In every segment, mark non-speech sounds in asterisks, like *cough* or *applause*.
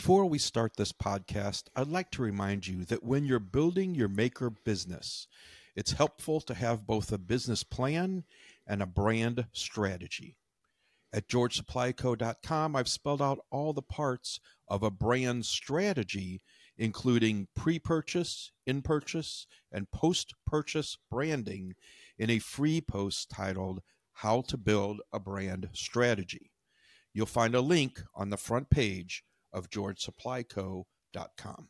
Before we start this podcast, I'd like to remind you that when you're building your maker business, it's helpful to have both a business plan and a brand strategy. At georgesupplyco.com, I've spelled out all the parts of a brand strategy, including pre purchase, in purchase, and post purchase branding in a free post titled How to Build a Brand Strategy. You'll find a link on the front page of georgesupplyco.com.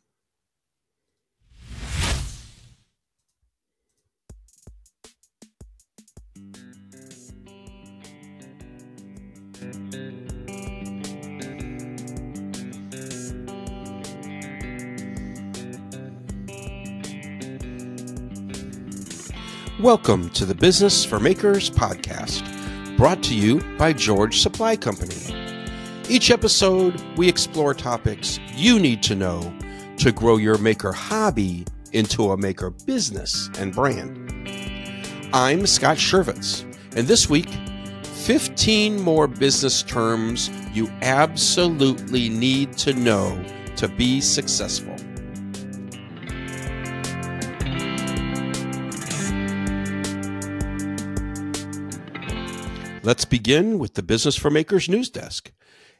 Welcome to the Business for Makers podcast, brought to you by George Supply Company. Each episode, we explore topics you need to know to grow your maker hobby into a maker business and brand. I'm Scott Chervitz, and this week, 15 more business terms you absolutely need to know to be successful. Let's begin with the Business for Makers news desk.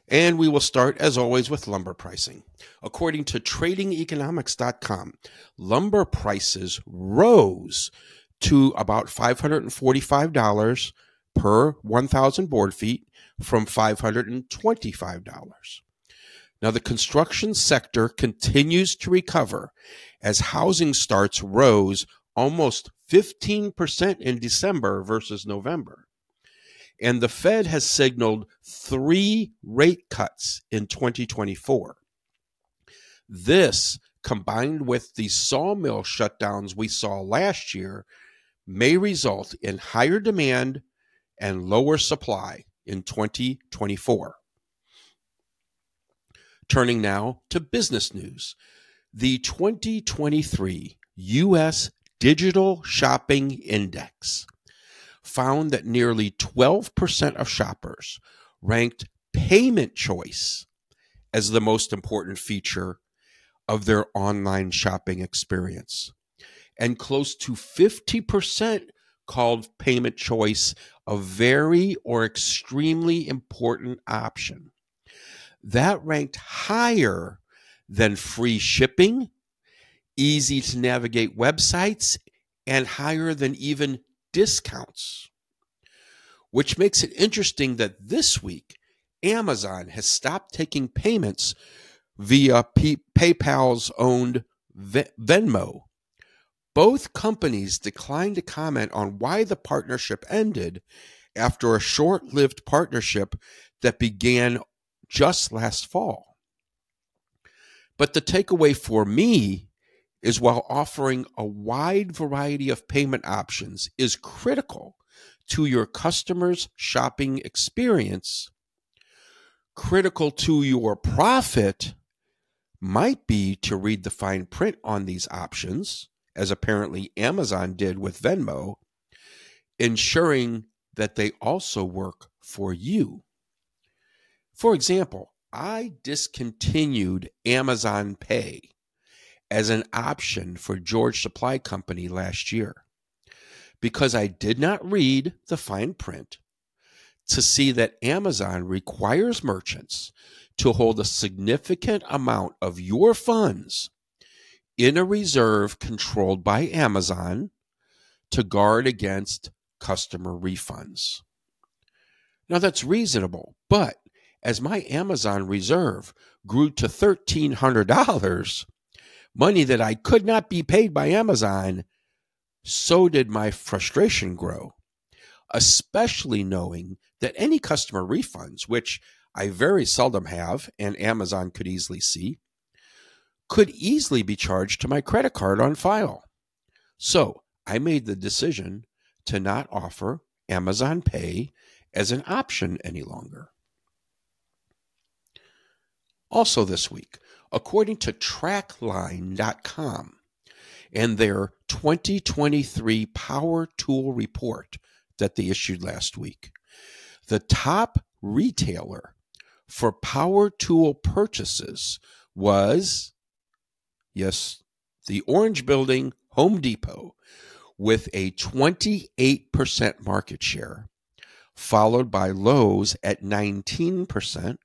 And we will start, as always, with lumber pricing. According to tradingeconomics.com, lumber prices rose to about $545 per 1,000 board feet from $525. Now, the construction sector continues to recover as housing starts rose almost 15% in December versus November. And the Fed has signaled three rate cuts in 2024. This, combined with the sawmill shutdowns we saw last year, may result in higher demand and lower supply in 2024. Turning now to business news. The 2023 U.S. Digital Shopping Index found that nearly 12% of shoppers ranked payment choice as the most important feature of their online shopping experience. And close to 50% called payment choice a very or extremely important option. That ranked higher than free shipping, easy to navigate websites, and higher than even discounts, which makes it interesting that this week Amazon has stopped taking payments via P- PayPal's owned Venmo. Both companies declined to comment on why the partnership ended after a short lived partnership that began just last fall. But the takeaway for me is while offering a wide variety of payment options is critical to your customer's shopping experience, critical to your profit might be to read the fine print on these options, as apparently Amazon did with Venmo, ensuring that they also work for you. For example, I discontinued Amazon Pay as an option for George Supply Company last year because I did not read the fine print to see that Amazon requires merchants to hold a significant amount of your funds in a reserve controlled by Amazon to guard against customer refunds. Now that's reasonable, but as my Amazon reserve grew to $1,300, money that I could not be paid by Amazon, so did my frustration grow, especially knowing that any customer refunds, which I very seldom have and Amazon could easily see, could easily be charged to my credit card on file. So I made the decision to not offer Amazon Pay as an option any longer. Also, this week, according to traqline.com and their 2023 Power Tool report that they issued last week. The top retailer for power tool purchases was, yes, the Orange Building Home Depot with a 28% market share, followed by Lowe's at 19%,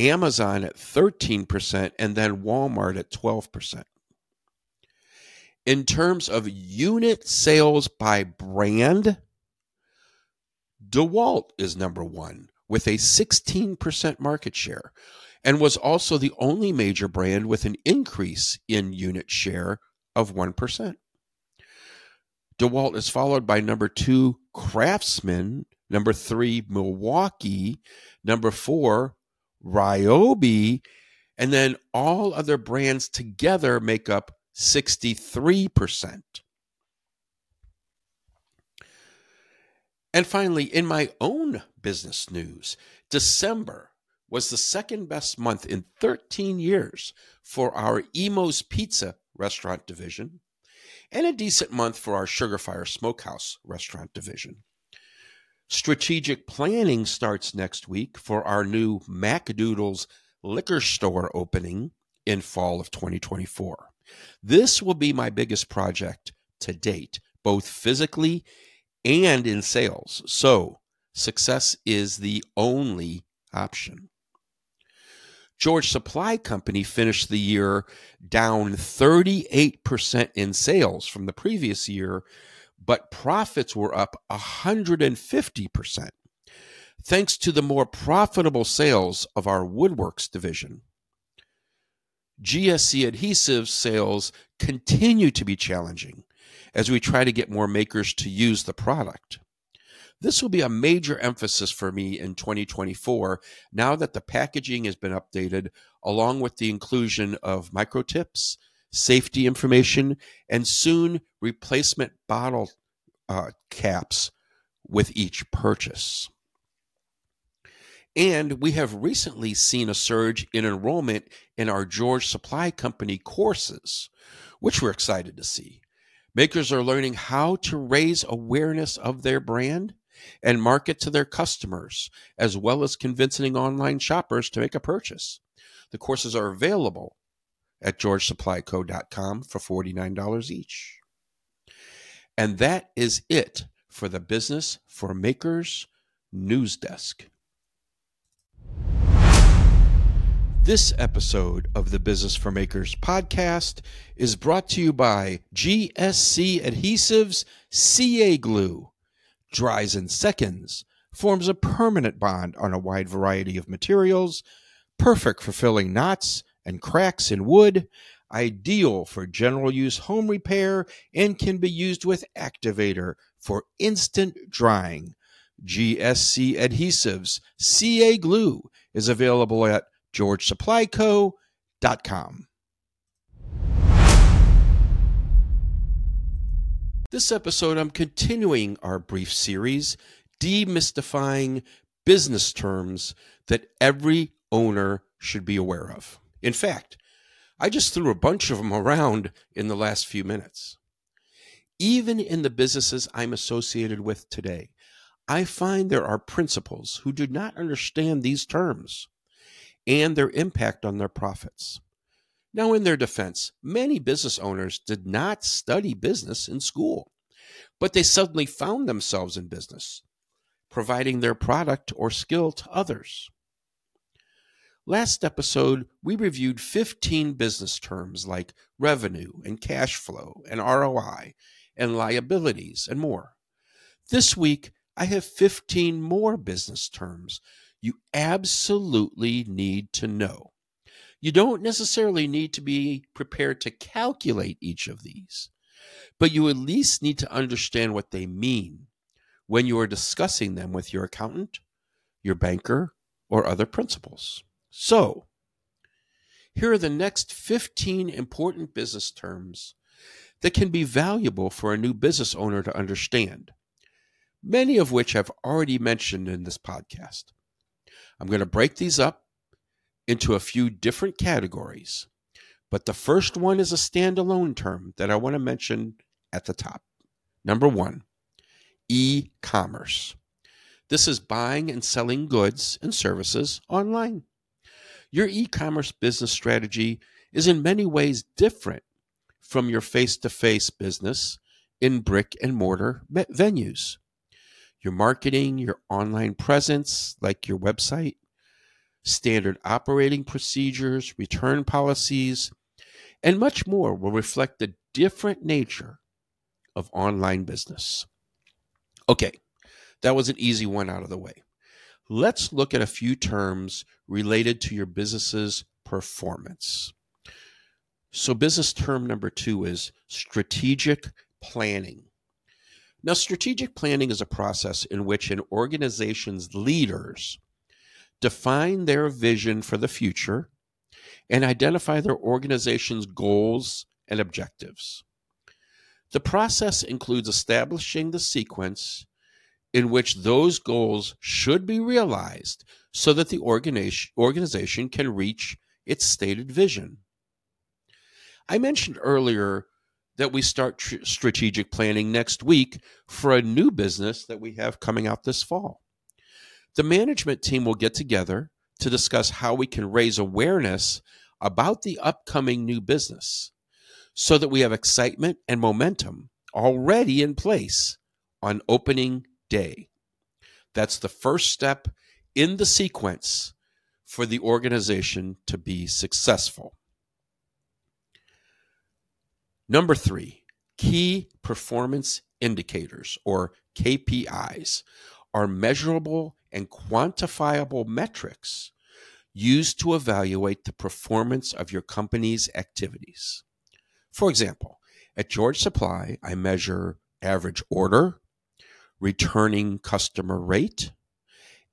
Amazon at 13%, and then Walmart at 12%. In terms of unit sales by brand, DeWalt is number one with a 16% market share and was also the only major brand with an increase in unit share of 1%. DeWalt is followed by number two, Craftsman, number three, Milwaukee, number four, Ryobi, and then all other brands together make up 63%. And finally, in my own business news, December was the second best month in 13 years for our Imo's Pizza restaurant division and a decent month for our Sugar Fire Smokehouse restaurant division. Strategic planning starts next week for our new Macdoodles liquor store opening in fall of 2024. This will be my biggest project to date, both physically and in sales. So, success is the only option. George Supply Company finished the year down 38% in sales from the previous year, but profits were up 150%, thanks to the more profitable sales of our woodworks division. GSC adhesive sales continue to be challenging as we try to get more makers to use the product. This will be a major emphasis for me in 2024 now that the packaging has been updated, along with the inclusion of microtips, safety information, and soon replacement bottle uh, caps with each purchase. And we have recently seen a surge in enrollment in our George Supply Company courses, which we're excited to see. Makers are learning how to raise awareness of their brand and market to their customers, as well as convincing online shoppers to make a purchase. The courses are available at georgesupplyco.com for $49 each. And that is it for the Business for Makers news desk. This episode of the Business for Makers podcast is brought to you by GSC Adhesives CA Glue dries in seconds, forms a permanent bond on a wide variety of materials, perfect for filling knots and cracks in wood, ideal for general use home repair, and can be used with activator for instant drying. GSC Adhesives CA Glue is available at georgesupplyco.com. This episode, I'm continuing our brief series, demystifying business terms that every owner should be aware of. In fact, I just threw a bunch of them around in the last few minutes. Even in the businesses I'm associated with today, I find there are principals who do not understand these terms and their impact on their profits. Now, in their defense, many business owners did not study business in school, but they suddenly found themselves in business, providing their product or skill to others. Last episode, we reviewed 15 business terms like revenue and cash flow and ROI and liabilities and more. This week, I have 15 more business terms you absolutely need to know. You don't necessarily need to be prepared to calculate each of these, but you at least need to understand what they mean when you are discussing them with your accountant, your banker, or other principals. So, here are the next 15 important business terms that can be valuable for a new business owner to understand, many of which I've already mentioned in this podcast. I'm going to break these up into a few different categories. But the first one is a standalone term that I want to mention at the top. Number one, e commerce. This is buying and selling goods and services online. Your e commerce business strategy is in many ways different from your face to face business in brick and mortar venues. Your marketing, your online presence, like your website, standard operating procedures, return policies, and much more will reflect the different nature of online business. Okay, that was an easy one out of the way. Let's look at a few terms related to your business's performance. So, business term number two is strategic planning. Now, strategic planning is a process in which an organization's leaders define their vision for the future and identify their organization's goals and objectives. The process includes establishing the sequence in which those goals should be realized so that the organization can reach its stated vision. I mentioned earlier that we start tr- strategic planning next week for a new business that we have coming out this fall. The management team will get together to discuss how we can raise awareness about the upcoming new business so that we have excitement and momentum already in place on opening day. That's the first step in the sequence for the organization to be successful. Number three, key performance indicators or KPIs are measurable and quantifiable metrics used to evaluate the performance of your company's activities. For example, at George Supply, I measure average order, returning customer rate,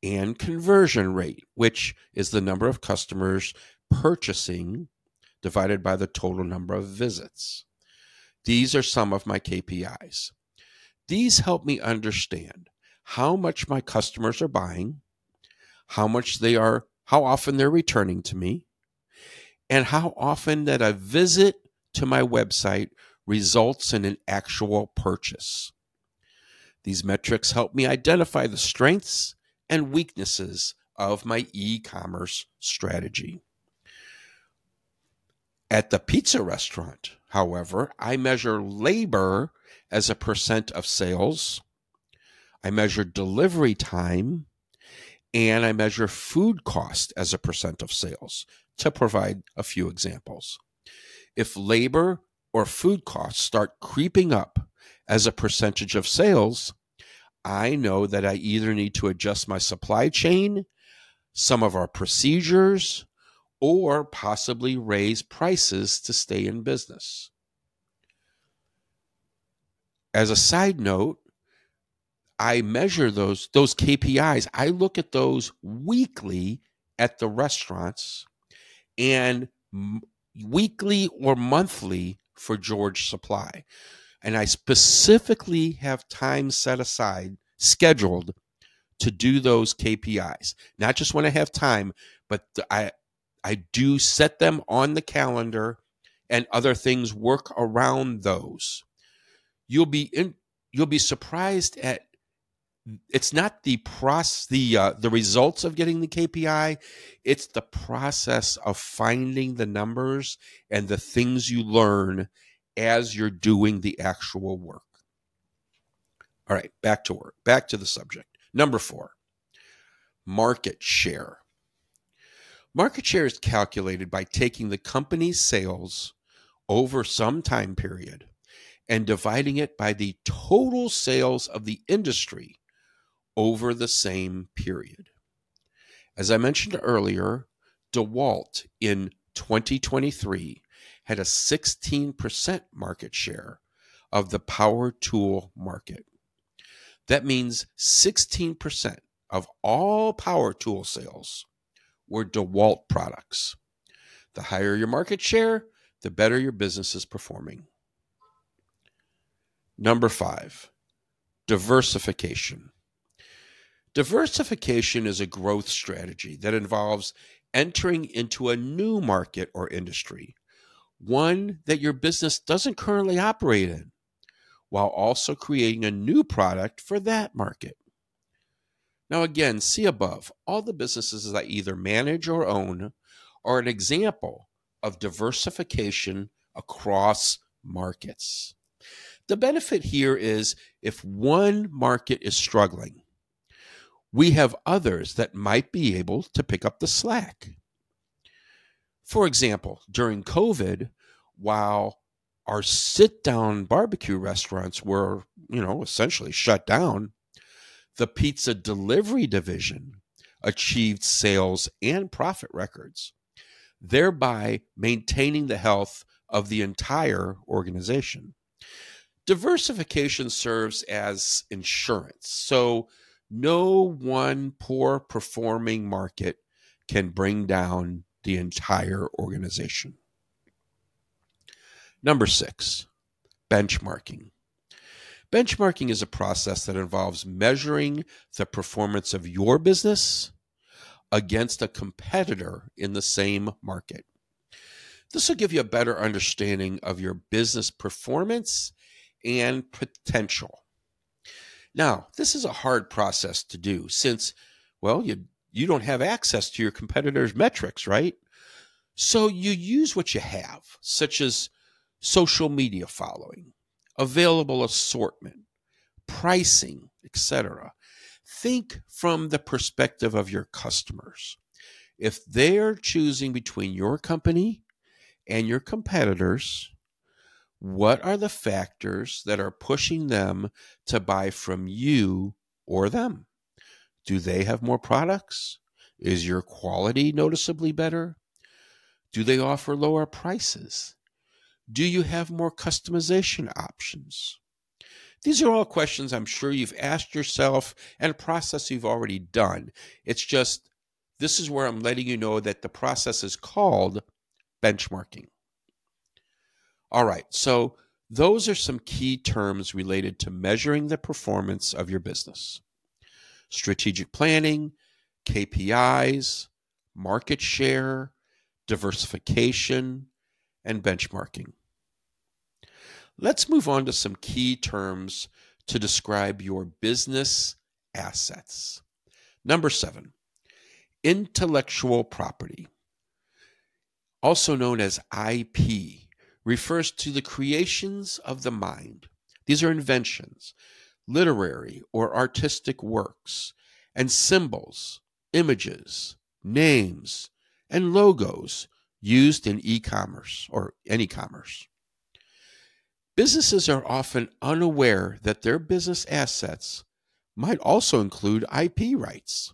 and conversion rate, which is the number of customers purchasing divided by the total number of visits. These are some of my KPIs. These help me understand how much my customers are buying, how much they are, how often they're returning to me, and how often that a visit to my website results in an actual purchase. These metrics help me identify the strengths and weaknesses of my e commerce strategy. At the pizza restaurant, however, I measure labor as a percent of sales, I measure delivery time, and I measure food cost as a percent of sales, to provide a few examples. If labor or food costs start creeping up as a percentage of sales, I know that I either need to adjust my supply chain, some of our procedures, or possibly raise prices to stay in business. As a side note, I measure those those KPIs. I look at those weekly at the restaurants and m- weekly or monthly for George Supply. And I specifically have time set aside, scheduled to do those KPIs. Not just when I have time, but I I do set them on the calendar and other things work around those. You'll be in you'll be surprised at it's not the process the uh, the results of getting the KPI it's the process of finding the numbers and the things you learn as you're doing the actual work. All right, back to work, back to the subject. Number four, market share. Market share is calculated by taking the company's sales over some time period and dividing it by the total sales of the industry over the same period. As I mentioned earlier, DeWalt in 2023 had a 16% market share of the power tool market. That means 16% of all power tool sales were DeWalt products. The higher your market share, the better your business is performing. Number five, diversification. Diversification is a growth strategy that involves entering into a new market or industry one that your business doesn't currently operate in, while also creating a new product for that market. Now, again, see above all the businesses I either manage or own are an example of diversification across markets. The benefit here is if one market is struggling, we have others that might be able to pick up the slack. For example, during COVID, while our sit down barbecue restaurants were, you know, essentially shut down, the pizza delivery division achieved sales and profit records, thereby maintaining the health of the entire organization. Diversification serves as insurance. So, no one poor performing market can bring down the entire organization. Number six, benchmarking. Benchmarking is a process that involves measuring the performance of your business against a competitor in the same market. This will give you a better understanding of your business performance and potential. Now, this is a hard process to do since, well, you, you don't have access to your competitors' metrics, right? So you use what you have, such as social media following, available assortment, pricing, etc. Think from the perspective of your customers. If they're choosing between your company and your competitors, what are the factors that are pushing them to buy from you or them? Do they have more products? Is your quality noticeably better? Do they offer lower prices? Do you have more customization options? These are all questions I'm sure you've asked yourself and a process you've already done. It's just this is where I'm letting you know that the process is called benchmarking. All right, so those are some key terms related to measuring the performance of your business strategic planning, KPIs, market share, diversification, and benchmarking. Let's move on to some key terms to describe your business assets. Number seven, intellectual property, also known as IP, refers to the creations of the mind. These are inventions, literary or artistic works, and symbols, images, names, and logos used in e commerce or any commerce. Businesses are often unaware that their business assets might also include IP rights.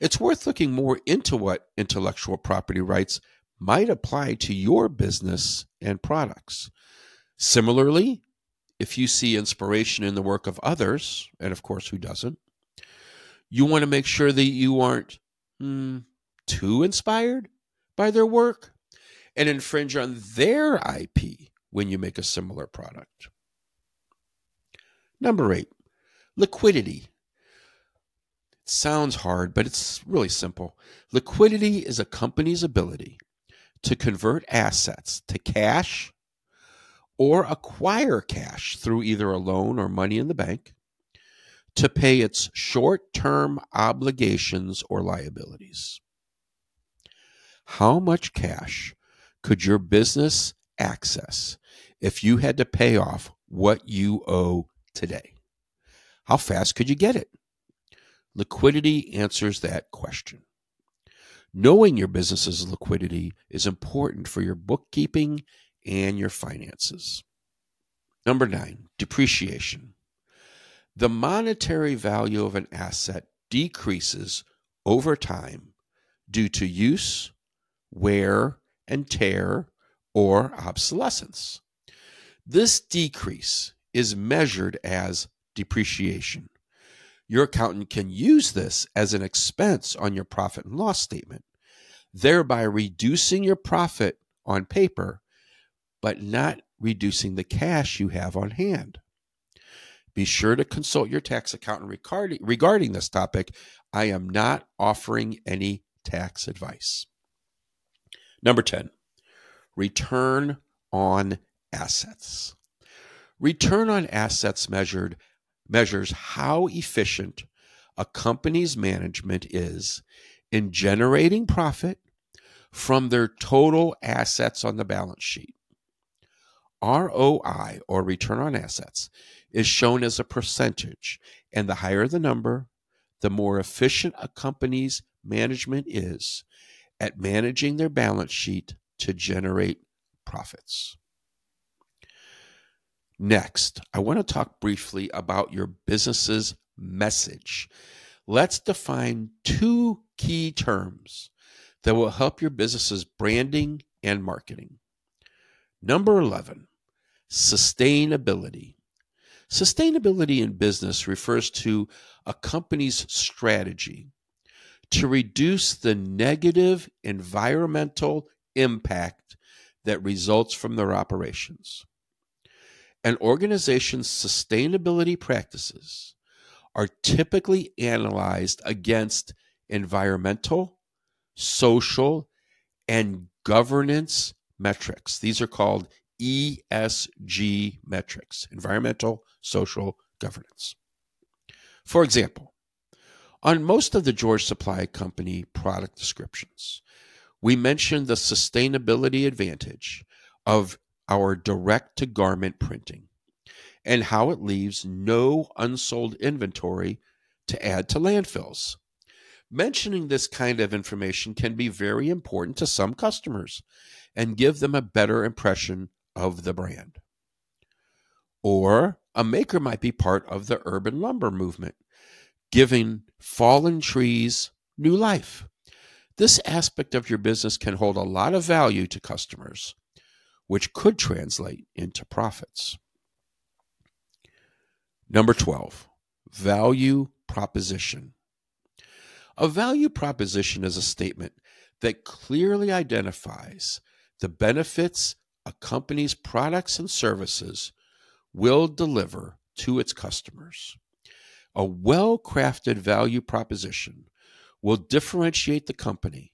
It's worth looking more into what intellectual property rights might apply to your business and products. Similarly, if you see inspiration in the work of others, and of course, who doesn't, you want to make sure that you aren't hmm, too inspired by their work and infringe on their IP when you make a similar product. Number eight, liquidity. It sounds hard, but it's really simple. Liquidity is a company's ability to convert assets to cash or acquire cash through either a loan or money in the bank to pay its short term obligations or liabilities. How much cash could your business access if you had to pay off what you owe today? How fast could you get it? Liquidity answers that question. Knowing your business's liquidity is important for your bookkeeping and your finances. Number nine, depreciation. The monetary value of an asset decreases over time due to use, wear and tear, or obsolescence. This decrease is measured as depreciation. Your accountant can use this as an expense on your profit and loss statement, thereby reducing your profit on paper, but not reducing the cash you have on hand. Be sure to consult your tax accountant regarding this topic. I am not offering any tax advice. Number 10, return on assets. Return on assets measured measures how efficient a company's management is in generating profit from their total assets on the balance sheet. ROI, or return on assets, is shown as a percentage, and the higher the number, the more efficient a company's management is at managing their balance sheet to generate profits. Next, I want to talk briefly about your business's message. Let's define two key terms that will help your business's branding and marketing. Number 11, sustainability. Sustainability in business refers to a company's strategy to reduce the negative environmental impact that results from their operations. An organization's sustainability practices are typically analyzed against environmental, social, and governance metrics. These are called ESG metrics environmental, social, governance. For example, on most of the George Supply Company product descriptions, we mention the sustainability advantage of our direct to garment printing and how it leaves no unsold inventory to add to landfills. Mentioning this kind of information can be very important to some customers and give them a better impression of the brand. Or a maker might be part of the urban lumber movement, giving fallen trees new life. This aspect of your business can hold a lot of value to customers, which could translate into profits. Number 12, value proposition. A value proposition is a statement that clearly identifies the benefits a company's products and services will deliver to its customers. A well crafted value proposition will differentiate the company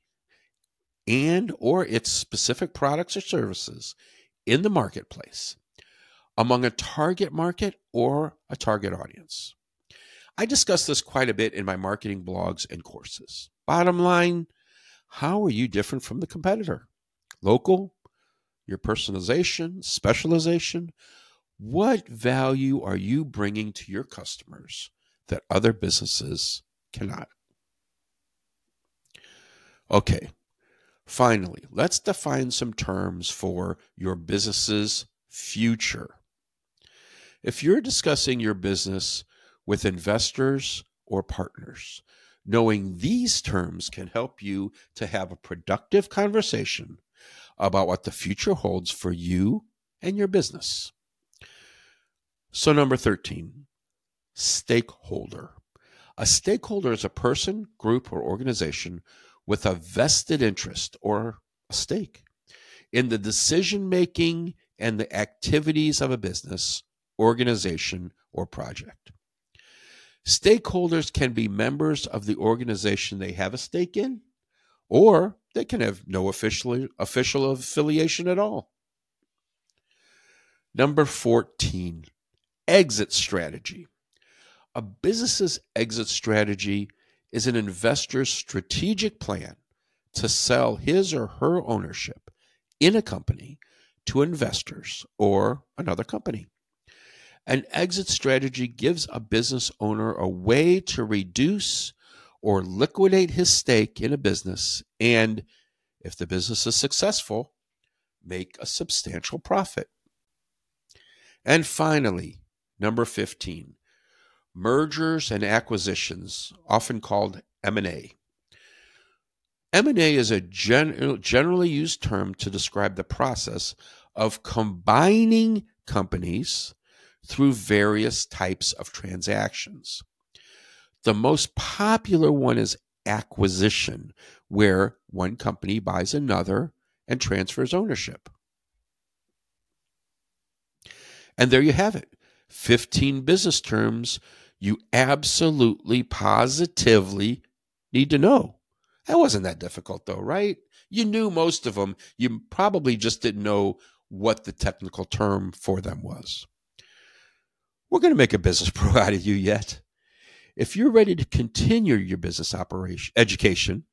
and or its specific products or services in the marketplace among a target market or a target audience. I discuss this quite a bit in my marketing blogs and courses. Bottom line, how are you different from the competitor? Local, your personalization, specialization. What value are you bringing to your customers that other businesses cannot? Okay, finally, let's define some terms for your business's future. If you're discussing your business with investors or partners, knowing these terms can help you to have a productive conversation about what the future holds for you and your business. So, number 13, stakeholder. A stakeholder is a person, group, or organization with a vested interest or a stake in the decision making and the activities of a business organization, or project. Stakeholders can be members of the organization they have a stake in, or they can have no official, official affiliation at all. Number 14, exit strategy. A business's exit strategy is an investor's strategic plan to sell his or her ownership in a company to investors or another company. An exit strategy gives a business owner a way to reduce or liquidate his stake in a business and, if the business is successful, make a substantial profit. And finally, number 15, mergers and acquisitions, often called M&A. M&A is a gen- generally used term to describe the process of combining companies through various types of transactions. The most popular one is acquisition, where one company buys another and transfers ownership. And there you have it 15 business terms you absolutely, positively need to know. That wasn't that difficult, though, right? You knew most of them. You probably just didn't know what the technical term for them was. We're going to make a business *laughs* pro out of you yet. If you're ready to continue your business operation education,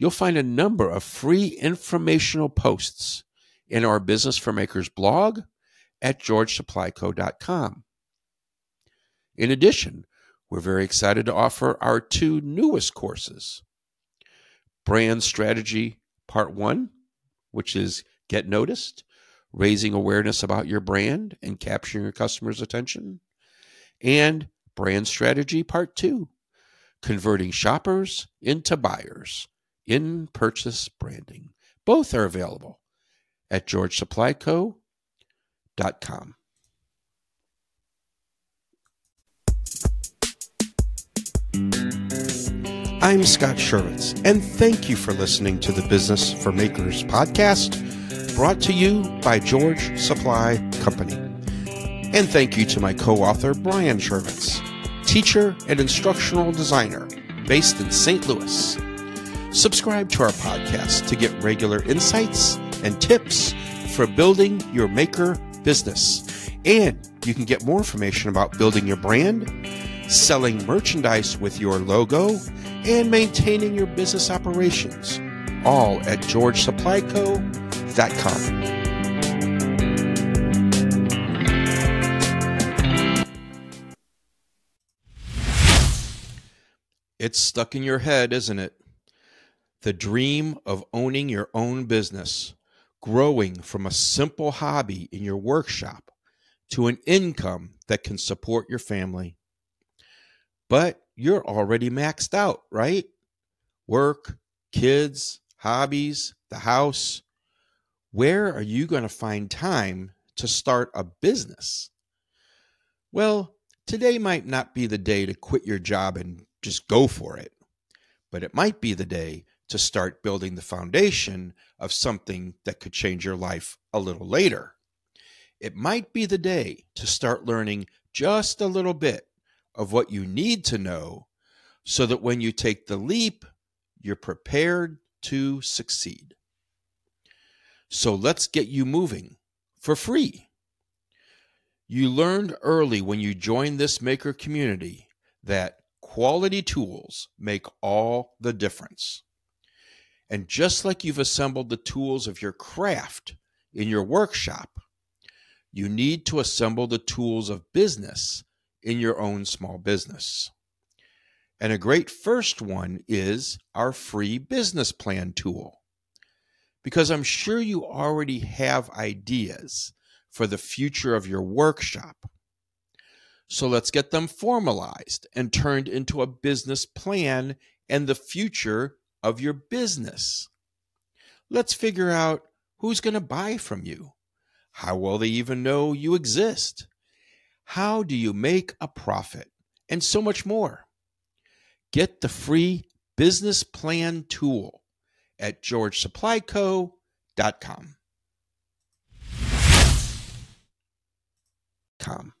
you'll find a number of free informational posts in our Business for Makers blog at georgesupplyco.com. In addition, we're very excited to offer our two newest courses Brand Strategy Part 1, which is Get Noticed, raising awareness about your brand and capturing your customers' attention, and Brand Strategy Part 2, converting shoppers into buyers in purchase branding. Both are available at georgesupplyco.com. I'm Scott Chervitz, and thank you for listening to the Business for Makers podcast, brought to you by George Supply Company. And thank you to my co author, Brian Chervitz, teacher and instructional designer based in St. Louis. Subscribe to our podcast to get regular insights and tips for building your maker business. And you can get more information about building your brand, selling merchandise with your logo, and maintaining your business operations, all at georgesupplyco.com. It's stuck in your head, isn't it? The dream of owning your own business, growing from a simple hobby in your workshop to an income that can support your family. But you're already maxed out, right? Work, kids, hobbies, the house. Where are you going to find time to start a business? Well, today might not be the day to quit your job and just go for it, but it might be the day to start building the foundation of something that could change your life a little later. It might be the day to start learning just a little bit of what you need to know so that when you take the leap, you're prepared to succeed. So let's get you moving for free. You learned early when you joined this maker community that quality tools make all the difference. And just like you've assembled the tools of your craft in your workshop, you need to assemble the tools of business in your own small business. And a great first one is our free business plan tool. Because I'm sure you already have ideas for the future of your workshop. So let's get them formalized and turned into a business plan and the future of your business. Let's figure out who's going to buy from you. How will they even know you exist? How do you make a profit? And so much more. Get the free business plan tool at georgesupplyco.com. Com.